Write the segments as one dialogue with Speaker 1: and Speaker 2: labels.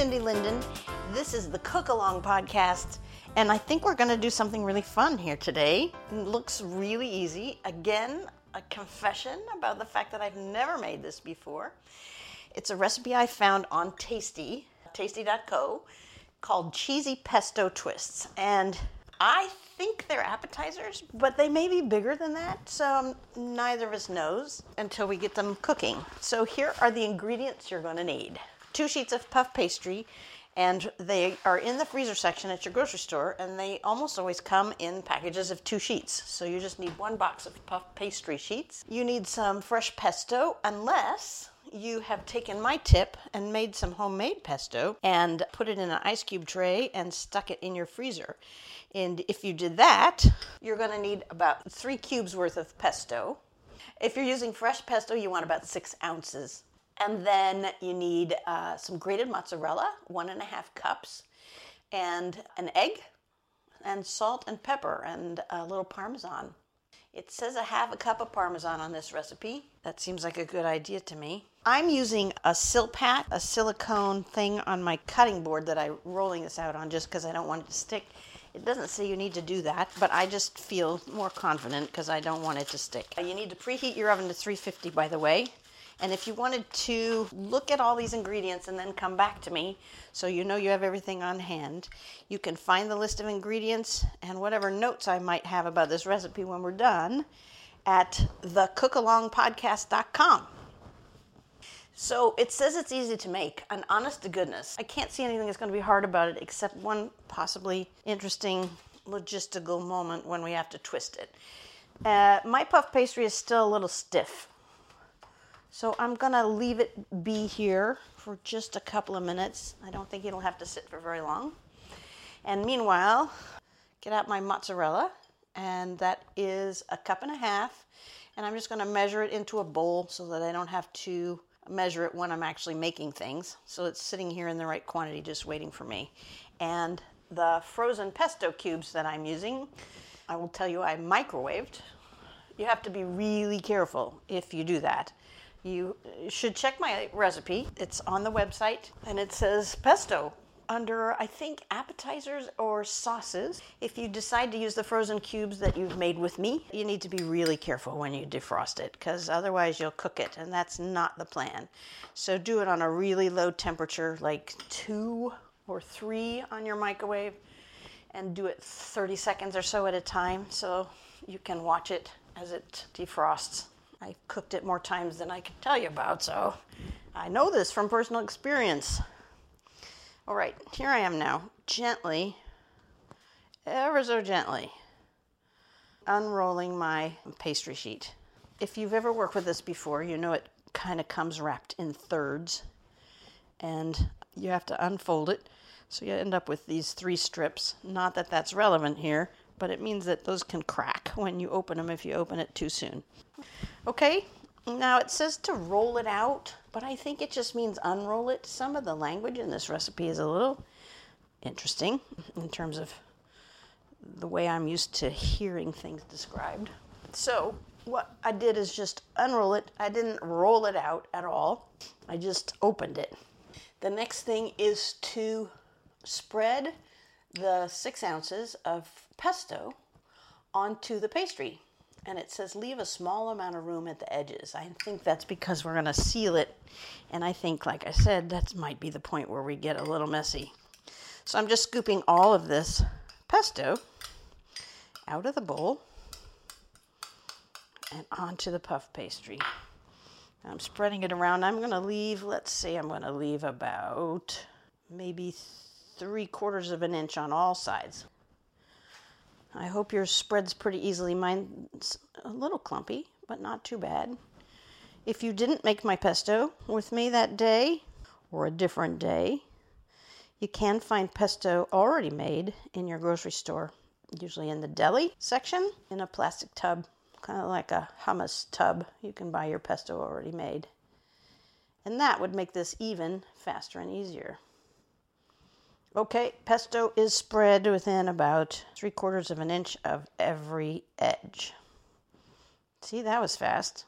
Speaker 1: Cindy Linden. This is the Cook Along podcast, and I think we're going to do something really fun here today. It looks really easy. Again, a confession about the fact that I've never made this before. It's a recipe I found on Tasty, tasty.co, called cheesy pesto twists. And I think they're appetizers, but they may be bigger than that, so um, neither of us knows until we get them cooking. So here are the ingredients you're going to need two sheets of puff pastry, and they are in the freezer section at your grocery store, and they almost always come in packages of two sheets. So you just need one box of puff pastry sheets. You need some fresh pesto, unless you have taken my tip and made some homemade pesto and put it in an ice cube tray and stuck it in your freezer. And if you did that, you're going to need about three cubes worth of pesto. If you're using fresh pesto, you want about six ounces. And then you need uh, some grated mozzarella, one and a half cups, and an egg, and salt and pepper, and a little parmesan. It says I have a cup of parmesan on this recipe. That seems like a good idea to me. I'm using a Silpat, a silicone thing on my cutting board that I'm rolling this out on just because I don't want it to stick. It doesn't say you need to do that, but I just feel more confident because I don't want it to stick. You need to preheat your oven to 350, by the way. And if you wanted to look at all these ingredients and then come back to me so you know you have everything on hand, you can find the list of ingredients and whatever notes I might have about this recipe when we're done at thecookalongpodcast.com. So it says it's easy to make, and honest to goodness, I can't see anything that's going to be hard about it except one possibly interesting logistical moment when we have to twist it. Uh, my puff pastry is still a little stiff. So I'm gonna leave it be here for just a couple of minutes. I don't think it'll have to sit for very long. And meanwhile, get out my mozzarella, and that is a cup and a half. And I'm just gonna measure it into a bowl so that I don't have to measure it when I'm actually making things. So it's sitting here in the right quantity, just waiting for me. And the frozen pesto cubes that I'm using, I will tell you I microwaved. You have to be really careful if you do that you should check my recipe. It's on the website and it says pesto under, I think, appetizers or sauces. If you decide to use the frozen cubes that you've made with me, you need to be really careful when you defrost it because otherwise you'll cook it and that's not the plan. So do it on a really low temperature, like two or three on your microwave, and do it 30 seconds or so at a time so you can watch it as it defrosts. I cooked it more times than I can tell you about, so I know this from personal experience. All right, here I am now, gently, ever so gently, unrolling my pastry sheet. If you've ever worked with this before, you know it kind of comes wrapped in thirds, and you have to unfold it. So you end up with these three strips. Not that that's relevant here, but it means that those can crack when you open them if you open it too soon. Okay, now it says to roll it out, but I think it just means unroll it. Some of the language in this recipe is a little interesting in terms of the way I'm used to hearing things described. So what I did is just unroll it. I didn't roll it out at all. I just opened it. The next thing is to spread the six ounces of pesto onto the pastry. And it says leave a small amount of room at the edges. I think that's because we're going to seal it. And I think, like I said, that might be the point where we get a little messy. So I'm just scooping all of this pesto out of the bowl and onto the puff pastry. I'm spreading it around. I'm going to leave, let's see, I'm going to leave about maybe three quarters of an inch on all sides. I hope yours spreads pretty easily. Mine's a little clumpy, but not too bad. If you didn't make my pesto with me that day or a different day, you can find pesto already made in your grocery store, usually in the deli section in a plastic tub, kind of like a hummus tub. You can buy your pesto already made. And that would make this even faster and easier. Okay, pesto is spread within about three quarters of an inch of every edge. See, that was fast.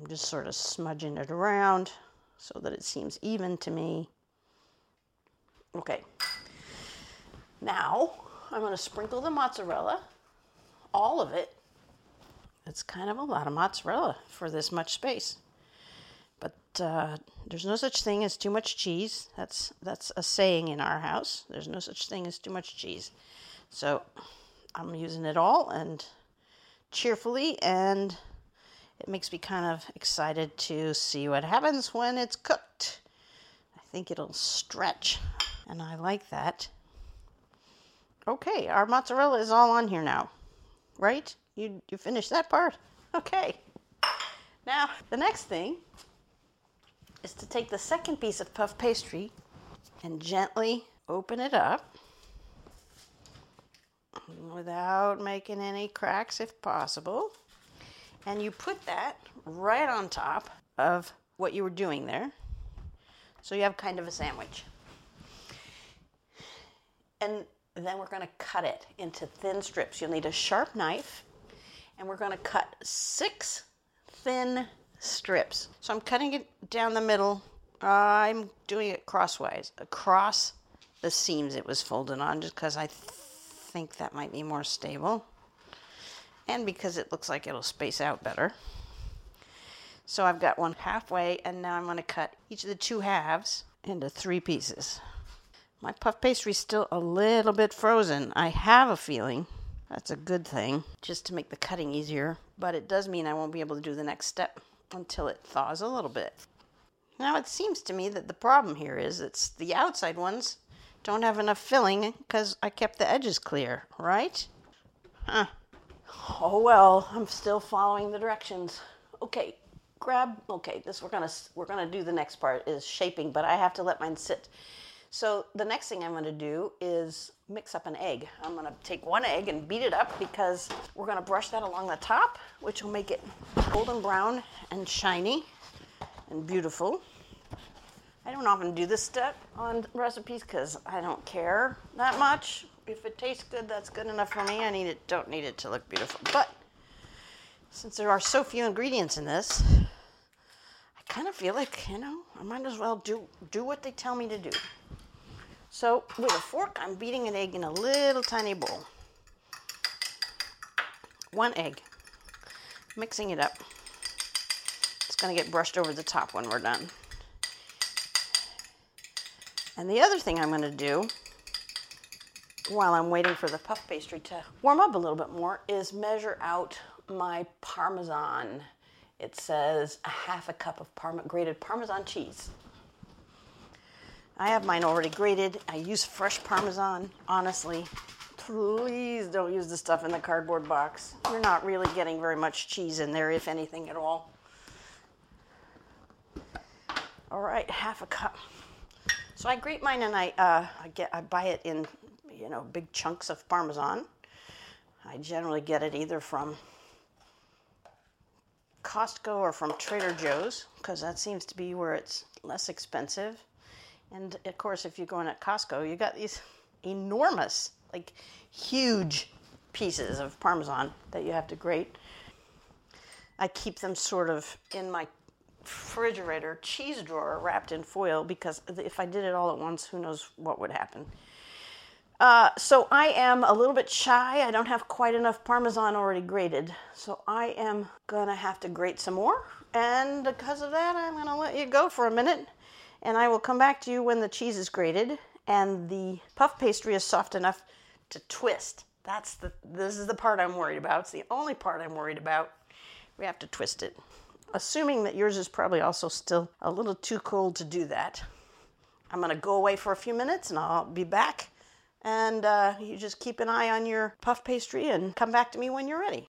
Speaker 1: I'm just sort of smudging it around so that it seems even to me. Okay, now I'm going to sprinkle the mozzarella, all of it. It's kind of a lot of mozzarella for this much space uh, there's no such thing as too much cheese. That's that's a saying in our house. There's no such thing as too much cheese. So I'm using it all and cheerfully, and it makes me kind of excited to see what happens when it's cooked. I think it'll stretch, and I like that. Okay, our mozzarella is all on here now, right? You you finished that part? Okay. Now the next thing is to take the second piece of puff pastry and gently open it up without making any cracks if possible. And you put that right on top of what you were doing there. So you have kind of a sandwich. And then we're going to cut it into thin strips. You'll need a sharp knife, and we're going to cut six thin strips. So I'm cutting it down the middle. I'm doing it crosswise, across the seams it was folded on, just because I th- think that might be more stable. And because it looks like it'll space out better. So I've got one halfway, and now I'm going to cut each of the two halves into three pieces. My puff pastry's still a little bit frozen. I have a feeling that's a good thing, just to make the cutting easier, but it does mean I won't be able to do the next step until it thaws a little bit. Now it seems to me that the problem here is it's the outside ones don't have enough filling because I kept the edges clear, right? Huh. Oh well, I'm still following the directions. Okay, grab. Okay, this we're gonna we're gonna do the next part is shaping, but I have to let mine sit. So the next thing I'm going to do is mix up an egg. I'm going to take one egg and beat it up because we're going to brush that along the top, which will make it golden brown and shiny and beautiful. I don't often do this step on recipes because I don't care that much. If it tastes good, that's good enough for me. I need it, don't need it to look beautiful. But since there are so few ingredients in this, I kind of feel like, you know, I might as well do do what they tell me to do. So with a fork, I'm beating an egg in a little tiny bowl. One egg. Mixing it up. It's going to get brushed over the top when we're done. And the other thing I'm going to do while I'm waiting for the puff pastry to warm up a little bit more is measure out my Parmesan. It says a half a cup of parma- grated Parmesan cheese. I have mine already grated. I use fresh Parmesan, honestly. Please don't use the stuff in the cardboard box. You're not really getting very much cheese in there, if anything at all. All right, half a cup. So I grate mine and I, uh, I get I buy it in, you know, big chunks of Parmesan. I generally get it either from Costco or from Trader Joe's because that seems to be where it's less expensive. And of course, if you're going at Costco, you got these enormous, like huge pieces of Parmesan that you have to grate. I keep them sort of in my refrigerator cheese drawer wrapped in foil because if I did it all at once, who knows what would happen. Uh, so I am a little bit shy. I don't have quite enough Parmesan already grated. So I am going to have to grate some more. And because of that, I'm going to let you go for a minute. And I will come back to you when the cheese is grated and the puff pastry is soft enough to twist. That's the this is the part I'm worried about. It's the only part I'm worried about. We have to twist it. Assuming that yours is probably also still a little too cold to do that. I'm going to go away for a few minutes and I'll be back and uh, you just keep an eye on your puff pastry and come back to me when you're ready.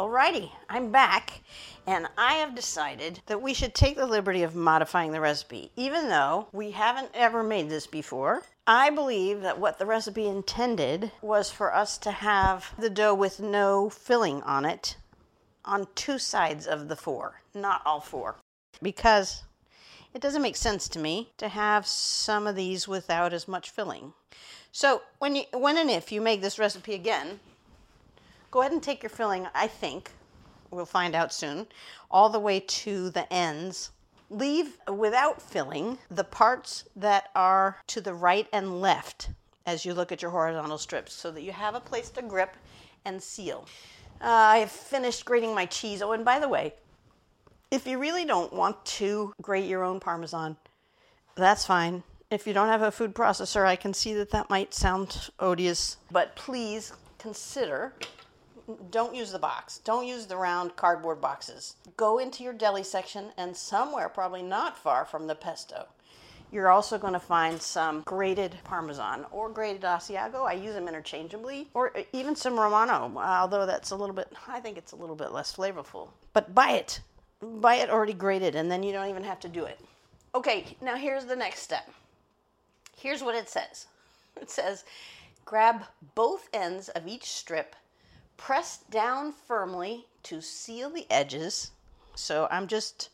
Speaker 1: Alrighty, I'm back, and I have decided that we should take the liberty of modifying the recipe. Even though we haven't ever made this before, I believe that what the recipe intended was for us to have the dough with no filling on it on two sides of the four, not all four. Because it doesn't make sense to me to have some of these without as much filling. So when you when and if you make this recipe again, go ahead and take your filling, I think, we'll find out soon, all the way to the ends. Leave without filling the parts that are to the right and left as you look at your horizontal strips so that you have a place to grip and seal. Uh, I have finished grating my cheese. Oh, and by the way, if you really don't want to grate your own Parmesan, that's fine. If you don't have a food processor, I can see that that might sound odious, but please consider don't use the box. Don't use the round cardboard boxes. Go into your deli section and somewhere, probably not far from the pesto, you're also going to find some grated Parmesan or grated Asiago. I use them interchangeably, or even some Romano, although that's a little bit, I think it's a little bit less flavorful. But buy it. Buy it already grated, and then you don't even have to do it. Okay, now here's the next step. Here's what it says it says, grab both ends of each strip press down firmly to seal the edges. So I'm just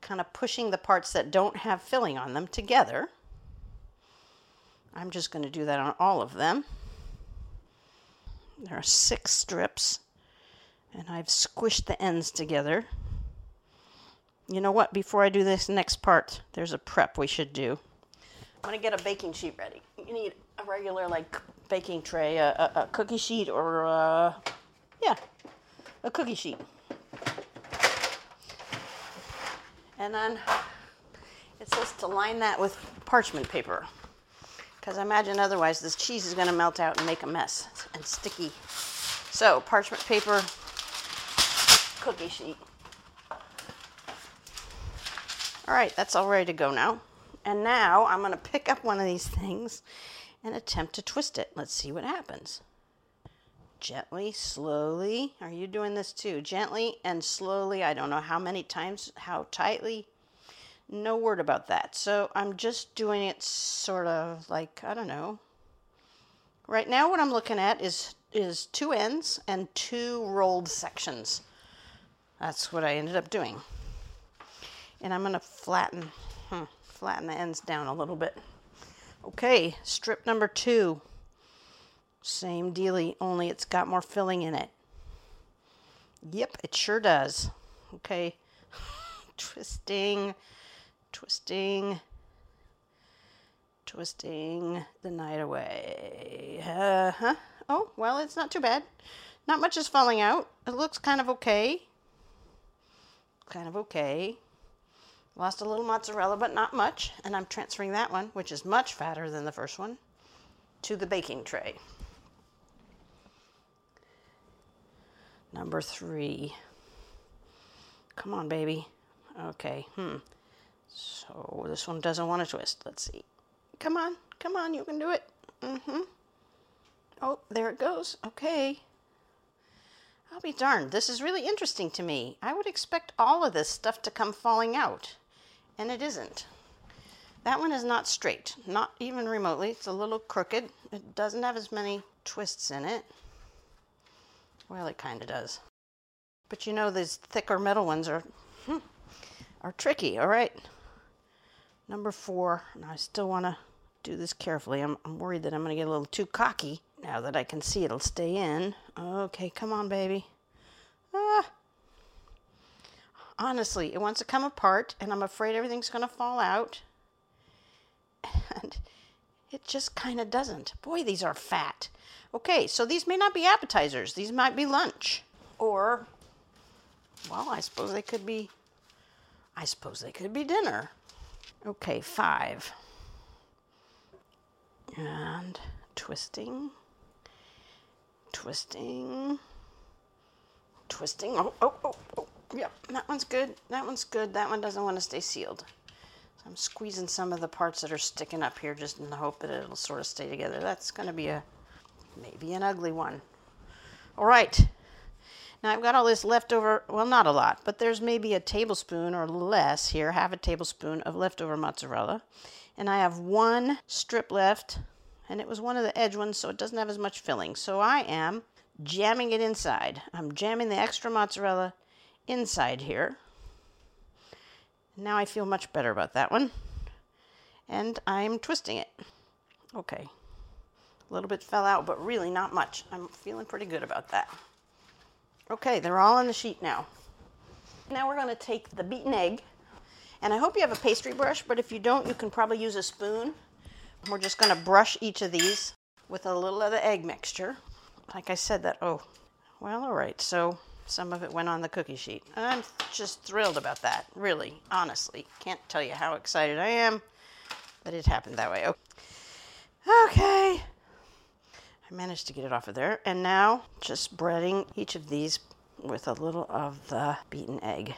Speaker 1: kind of pushing the parts that don't have filling on them together. I'm just going to do that on all of them. There are six strips, and I've squished the ends together. You know what? Before I do this next part, there's a prep we should do. I'm going to get a baking sheet ready. You need a regular, like, baking tray, a, a, a cookie sheet, or a, yeah, a cookie sheet. And then it says to line that with parchment paper. Because I imagine otherwise this cheese is going to melt out and make a mess and sticky. So, parchment paper, cookie sheet. All right, that's all ready to go now. And now I'm going to pick up one of these things and attempt to twist it. Let's see what happens. Gently, slowly. Are you doing this too? Gently and slowly. I don't know how many times, how tightly. No word about that. So I'm just doing it sort of like, I don't know. Right now what I'm looking at is is two ends and two rolled sections. That's what I ended up doing. And I'm going to flatten hmm, flatten the ends down a little bit. Okay, strip number 2. Same dealy, only it's got more filling in it. Yep, it sure does. Okay. twisting, twisting, twisting the night away. Uh huh. Oh, well, it's not too bad. Not much is falling out. It looks kind of okay. Kind of okay. Lost a little mozzarella, but not much. And I'm transferring that one, which is much fatter than the first one, to the baking tray. Number three. Come on, baby. Okay, hmm. So this one doesn't want to twist. Let's see. Come on, come on, you can do it. Mm-hmm. Oh, there it goes. Okay. I'll be darned. This is really interesting to me. I would expect all of this stuff to come falling out, and it isn't. That one is not straight, not even remotely. It's a little crooked. It doesn't have as many twists in it. Well, it kind of does. But you know, these thicker metal ones are hmm, are tricky. All right. Number four. And I still want to do this carefully. I'm, I'm worried that I'm going to get a little too cocky now that I can see it'll stay in. Okay, come on, baby. Ah. Honestly, it wants to come apart, and I'm afraid everything's going to fall out. And it just kind of doesn't. Boy, these are fat. Okay, so these may not be appetizers. These might be lunch. Or, well, I suppose they could be, I suppose they could be dinner. Okay, five. And twisting, twisting, twisting. Oh, oh, oh, oh. Yep, that one's good. That one's good. That one doesn't want to stay sealed. I'm squeezing some of the parts that are sticking up here just in the hope that it'll sort of stay together. That's going to be a maybe an ugly one. All right. Now I've got all this leftover, well, not a lot, but there's maybe a tablespoon or less here, half a tablespoon of leftover mozzarella. And I have one strip left, and it was one of the edge ones, so it doesn't have as much filling. So I am jamming it inside. I'm jamming the extra mozzarella inside here. Now I feel much better about that one. And I'm twisting it. Okay. A little bit fell out, but really not much. I'm feeling pretty good about that. Okay, they're all on the sheet now. Now we're going to take the beaten egg, and I hope you have a pastry brush, but if you don't, you can probably use a spoon. We're just going to brush each of these with a little of the egg mixture. Like I said, that, oh, well, all right, so some of it went on the cookie sheet. I'm just thrilled about that, really, honestly. Can't tell you how excited I am, but it happened that way. Okay. I managed to get it off of there. And now just breading each of these with a little of the beaten egg.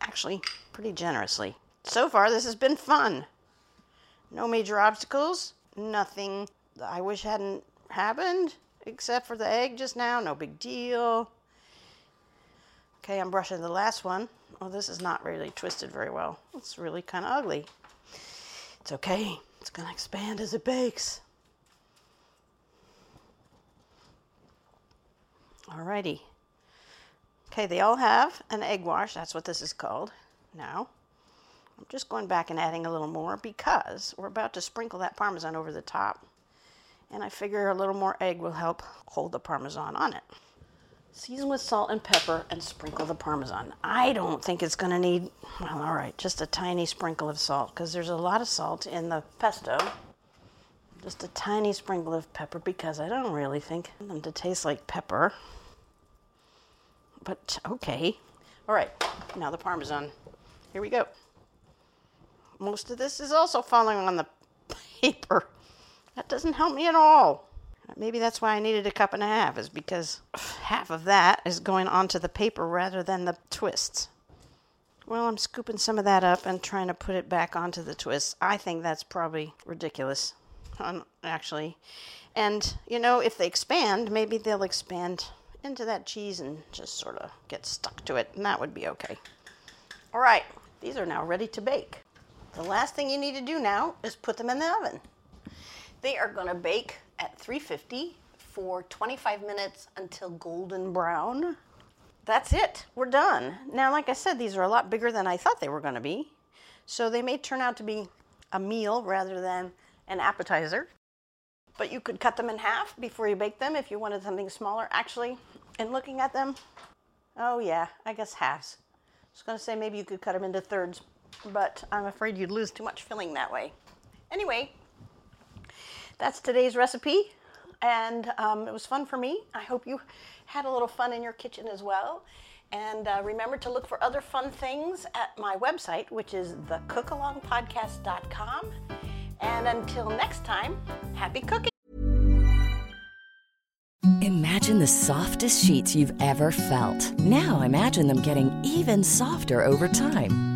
Speaker 1: Actually, pretty generously. So far, this has been fun. No major obstacles, nothing I wish hadn't happened, except for the egg just now. No big deal. Okay, I'm brushing the last one. Oh, this is not really twisted very well. It's really kind of ugly. It's okay. It's going to expand as it bakes. Alrighty. Okay, they all have an egg wash. That's what this is called. Now, I'm just going back and adding a little more because we're about to sprinkle that Parmesan over the top. And I figure a little more egg will help hold the Parmesan on it. Season with salt and pepper and sprinkle the Parmesan. I don't think it's going to need, well, all right, just a tiny sprinkle of salt because there's a lot of salt in the pesto. Just a tiny sprinkle of pepper because I don't really think them to taste like pepper. But okay. All right, now the Parmesan. Here we go. Most of this is also falling on the paper. That doesn't help me at all. Maybe that's why I needed a cup and a half, is because half of that is going onto the paper rather than the twists. Well, I'm scooping some of that up and trying to put it back onto the twists. I think that's probably ridiculous, actually. And, you know, if they expand, maybe they'll expand into that cheese and just sort of get stuck to it, and that would be okay. All right, these are now ready to bake. The last thing you need to do now is put them in the oven. They are going to bake at 350 for 25 minutes until golden brown. That's it. We're done. Now, like I said, these are a lot bigger than I thought they were going to be. So they may turn out to be a meal rather than an appetizer. But you could cut them in half before you bake them if you wanted something smaller. Actually, in looking at them, oh yeah, I guess halves. I was going to say maybe you could cut them into thirds, but I'm afraid you'd lose too much filling that way. Anyway, that's today's recipe, and um, it was fun for me. I hope you had a little fun in your kitchen as well. And uh, remember to look for other fun things at my website, which is thecookalongpodcast.com. And until next time, happy cooking.
Speaker 2: Imagine the softest sheets you've ever felt. Now imagine them getting even softer over time.